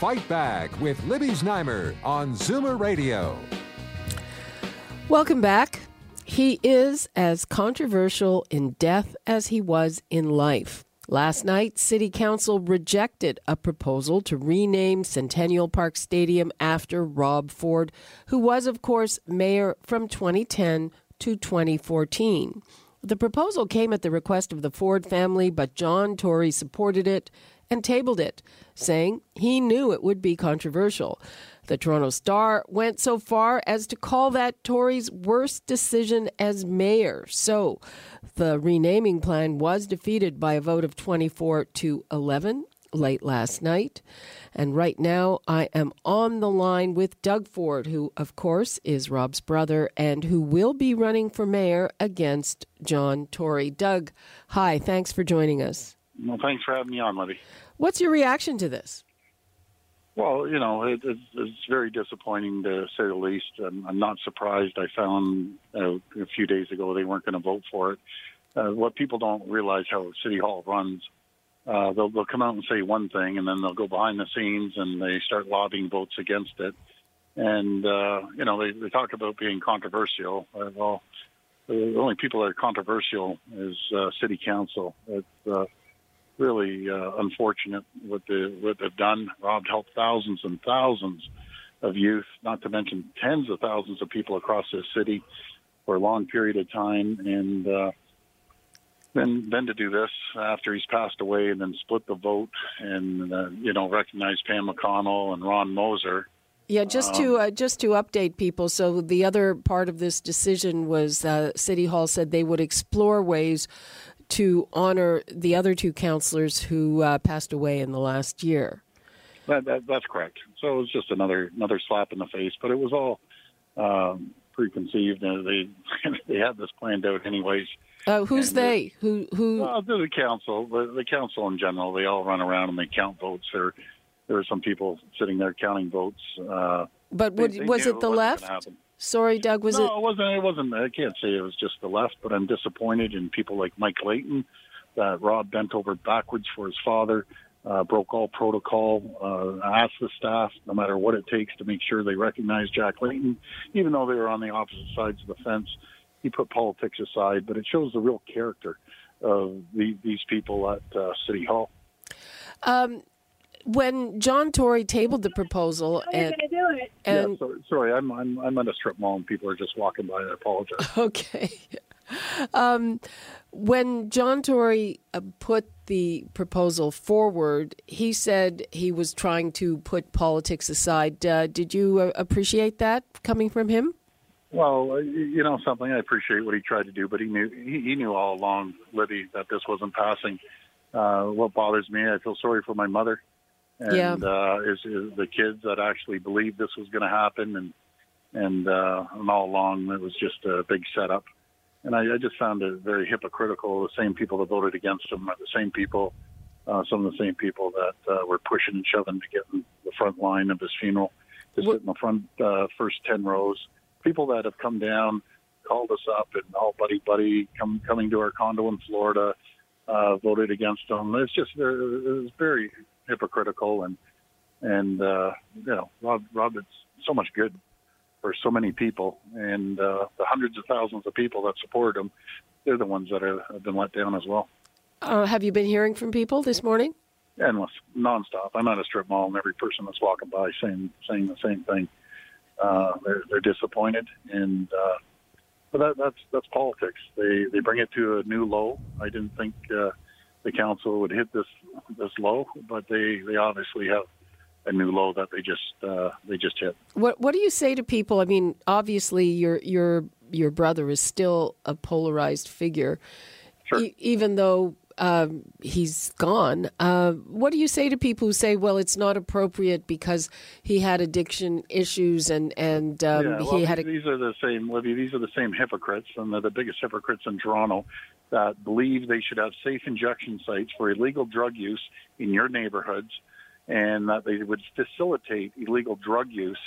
Fight Back with Libby Znaimer on Zoomer Radio. Welcome back. He is as controversial in death as he was in life. Last night, City Council rejected a proposal to rename Centennial Park Stadium after Rob Ford, who was, of course, mayor from 2010 to 2014. The proposal came at the request of the Ford family, but John Tory supported it and tabled it, saying he knew it would be controversial. The Toronto Star went so far as to call that Tory's worst decision as mayor. So the renaming plan was defeated by a vote of 24 to 11 late last night. And right now, I am on the line with Doug Ford, who, of course, is Rob's brother and who will be running for mayor against John Tory. Doug, hi, thanks for joining us. Well, thanks for having me on, Libby. What's your reaction to this? Well, you know, it, it's, it's very disappointing to say the least. I'm, I'm not surprised. I found uh, a few days ago they weren't going to vote for it. Uh, what people don't realize how City Hall runs, uh, they'll, they'll come out and say one thing, and then they'll go behind the scenes and they start lobbying votes against it. And uh, you know, they, they talk about being controversial. Uh, well, the only people that are controversial is uh, City Council. It's, uh, really uh, unfortunate what, the, what they've done. Rob helped thousands and thousands of youth, not to mention tens of thousands of people across this city for a long period of time. And uh, then, then to do this after he's passed away, and then split the vote, and uh, you know recognize Pam McConnell and Ron Moeser. Yeah, just to uh, just to update people. So the other part of this decision was uh, City Hall said they would explore ways to honor the other two counselors who uh, passed away in the last year. That, that, that's correct. So it was just another another slap in the face, but it was all um, preconceived. Uh, they they had this planned out anyways. Uh, who's and they? who who? Uh, the council, the, the council in general. They all run around and they count votes. There there are some people sitting there counting votes. Uh, but would, they, they was it the left? Sorry, Doug. Was no, it? No, it wasn't. It wasn't. I can't say it was just the left, but I'm disappointed in people like Mike Layton that Rob bent over backwards for his father, uh, broke all protocol, uh, asked the staff, no matter what it takes, to make sure they recognize Jack Layton, even though they were on the opposite sides of the fence. He put politics aside, but it shows the real character of the, these people at uh, City Hall. Um, when John Tory tabled the proposal, and, and yeah, sorry, sorry, I'm, I'm I'm at a strip mall and people are just walking by. And I apologize. Okay. Um, when John Tory uh, put the proposal forward, he said he was trying to put politics aside. Uh, did you uh, appreciate that coming from him? Well, uh, you know something. I appreciate what he tried to do, but he knew he, he knew all along, Libby, that this wasn't passing. Uh, what bothers me, I feel sorry for my mother and yeah. uh, is, is the kids that actually believed this was going to happen, and and uh, and all along it was just a big setup. And I, I just found it very hypocritical. The same people that voted against him are the same people, uh, some of the same people that uh, were pushing and shoving to get in the front line of his funeral, to sit in the front uh, first ten rows. People that have come down, called us up, and all buddy buddy come coming to our condo in Florida, uh, voted against him. It's just it was very hypocritical and and uh, you know Rob Rob did so much good for so many people and uh, the hundreds of thousands of people that support him they're the ones that are, have been let down as well. Uh, have you been hearing from people this morning? Endless, nonstop. I'm at a strip mall, and every person that's walking by saying saying the same thing. Uh, they're they're disappointed, and uh, but that, that's that's politics. They they bring it to a new low. I didn't think uh, the council would hit this this low, but they they obviously have a new low that they just uh, they just hit. What what do you say to people? I mean, obviously your your your brother is still a polarized figure, sure. e- even though um, he's gone. Uh, what do you say to people who say, "Well, it's not appropriate because he had addiction issues and and um, yeah, well, he had"? A- these are the same, Libby. These are the same hypocrites, and they're the biggest hypocrites in Toronto that believe they should have safe injection sites for illegal drug use in your neighborhoods, and that they would facilitate illegal drug use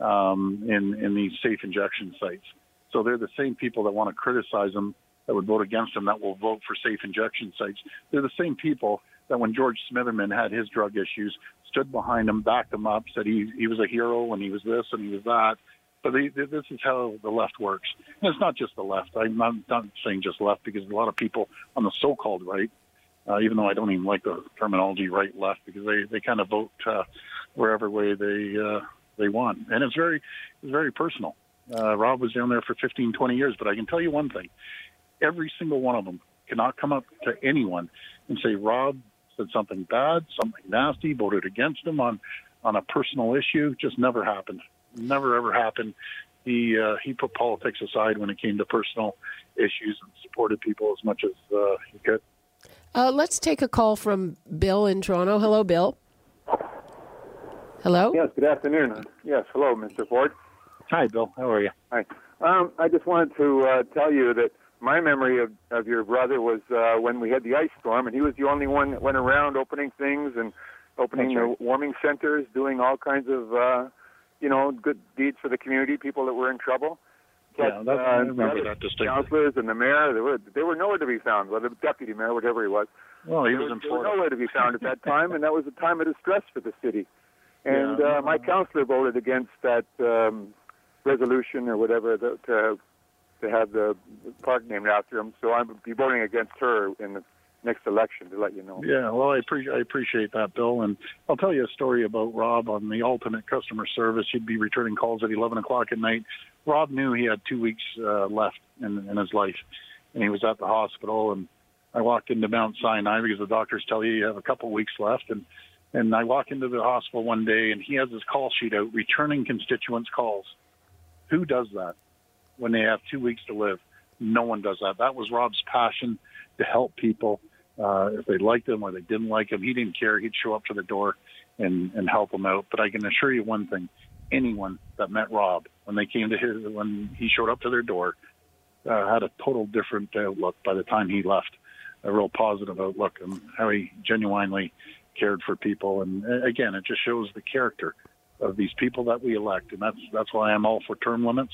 um, in in these safe injection sites. So they're the same people that want to criticize them, that would vote against them, that will vote for safe injection sites. They're the same people that when George Smitherman had his drug issues, stood behind him, backed him up, said he he was a hero and he was this and he was that. But they, this is how the left works. And it's not just the left. I'm not, not saying just left because a lot of people on the so-called right, uh, even though I don't even like the terminology right left because they they kind of vote uh, wherever way they uh, they want, and it's very it's very personal. Uh, Rob was down there for 15, 20 years, but I can tell you one thing: every single one of them cannot come up to anyone and say Rob said something bad, something nasty, voted against him on on a personal issue. Just never happened. Never ever happened. He uh, he put politics aside when it came to personal issues and supported people as much as uh, he could. Uh, let's take a call from Bill in Toronto. Hello, Bill. Hello. Yes. Good afternoon. Yes. Hello, Mr. Ford. Hi, Bill. How are you? Hi. Um, I just wanted to uh, tell you that my memory of, of your brother was uh, when we had the ice storm, and he was the only one that went around opening things and opening right. the warming centers, doing all kinds of, uh, you know, good deeds for the community, people that were in trouble. But, yeah, that's, I remember that distinctly. Councilors and the mayor, they were they were nowhere to be found. Well, the deputy mayor, whatever he was. Well, he was were, in they were nowhere to be found at that time, and that was a time of distress for the city. And Yeah. uh, my councilor voted against that um, resolution or whatever the, to to have the park named after him. So I'm be voting against her in the next election to let you know. Yeah, well, I appreciate I appreciate that, Bill, and I'll tell you a story about Rob on the ultimate customer service. He'd be returning calls at 11 o'clock at night. Rob knew he had two weeks uh, left in, in his life, and he was at the hospital. And I walked into Mount Sinai because the doctors tell you you have a couple weeks left, and and I walk into the hospital one day, and he has his call sheet out, returning constituents' calls. Who does that when they have two weeks to live? No one does that. That was Rob's passion to help people. Uh, if they liked him or they didn't like him, he didn't care. He'd show up to the door and, and help them out. But I can assure you one thing: anyone that met Rob when they came to his when he showed up to their door uh, had a total different outlook by the time he left. A real positive outlook and how he genuinely cared for people. And uh, again, it just shows the character of these people that we elect, and that's that's why I'm all for term limits.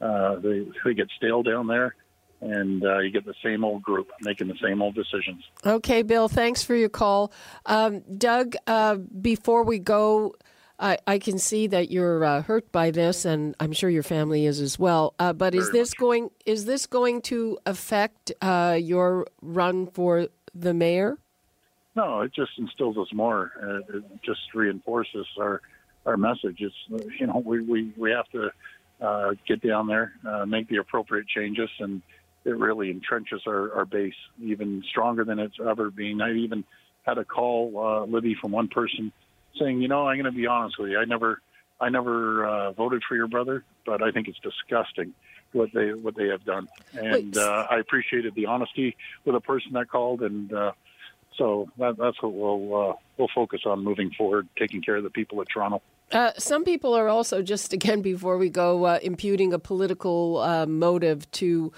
Uh, they they get stale down there, and uh, you get the same old group making the same old decisions. Okay, Bill. Thanks for your call, um, Doug. Uh, before we go. I, I can see that you're uh, hurt by this, and I'm sure your family is as well. Uh, but is Very this going is this going to affect uh, your run for the mayor? No, it just instills us more. Uh, it just reinforces our our message. It's you know we we, we have to uh, get down there, uh, make the appropriate changes, and it really entrenches our, our base even stronger than it's ever been. I even had a call, uh, Libby, from one person saying, you know, I'm going to be honest with you. I never I never uh, voted for your brother, but I think it's disgusting what they what they have done, and uh, I appreciated the honesty with a person that called and. Uh, so that, that's what we'll uh, we'll focus on moving forward, taking care of the people of Toronto. Uh, some people are also just again before we go uh, imputing a political uh, motive to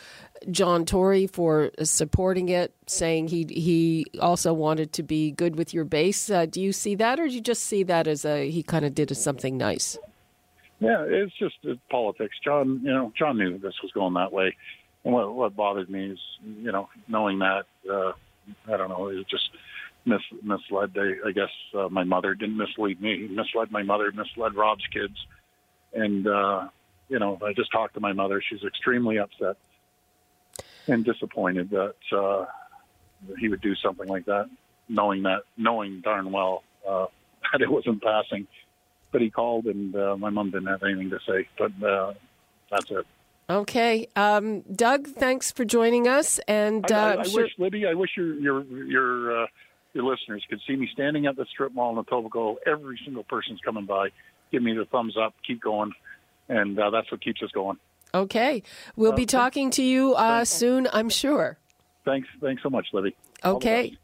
John Tory for supporting it, saying he he also wanted to be good with your base. Uh, do you see that, or do you just see that as a he kind of did something nice? Yeah, it's just uh, politics. John, you know, John knew this was going that way, and what what bothered me is, you know, knowing that. Uh, I don't know. It just mis- misled. I, I guess uh, my mother didn't mislead me. Misled my mother. Misled Rob's kids, and uh, you know, I just talked to my mother. She's extremely upset and disappointed that uh, he would do something like that, knowing that, knowing darn well uh, that it wasn't passing. But he called, and uh, my mom didn't have anything to say. But uh, that's it. Okay, um, Doug, thanks for joining us. And uh, I, I, I'm I sure- wish Libby, I wish your your your uh, your listeners could see me standing at the strip mall in Etobicoke. Every single person's coming by, give me the thumbs up, keep going, and uh, that's what keeps us going. okay, we'll be talking to you uh, soon, I'm sure. Thanks, thanks so much, Libby. Okay.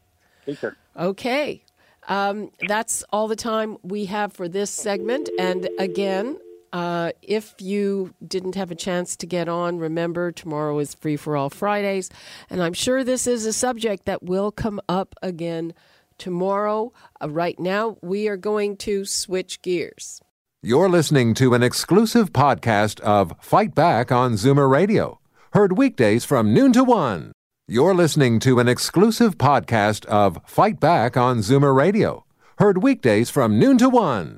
Take care. Okay. Um, that's all the time we have for this segment. And again, uh, if you didn't have a chance to get on, remember tomorrow is Free for All Fridays. And I'm sure this is a subject that will come up again tomorrow. Uh, right now, we are going to switch gears. You're listening to an exclusive podcast of Fight Back on Zoomer Radio, heard weekdays from noon to one. You're listening to an exclusive podcast of Fight Back on Zoomer Radio, heard weekdays from noon to one.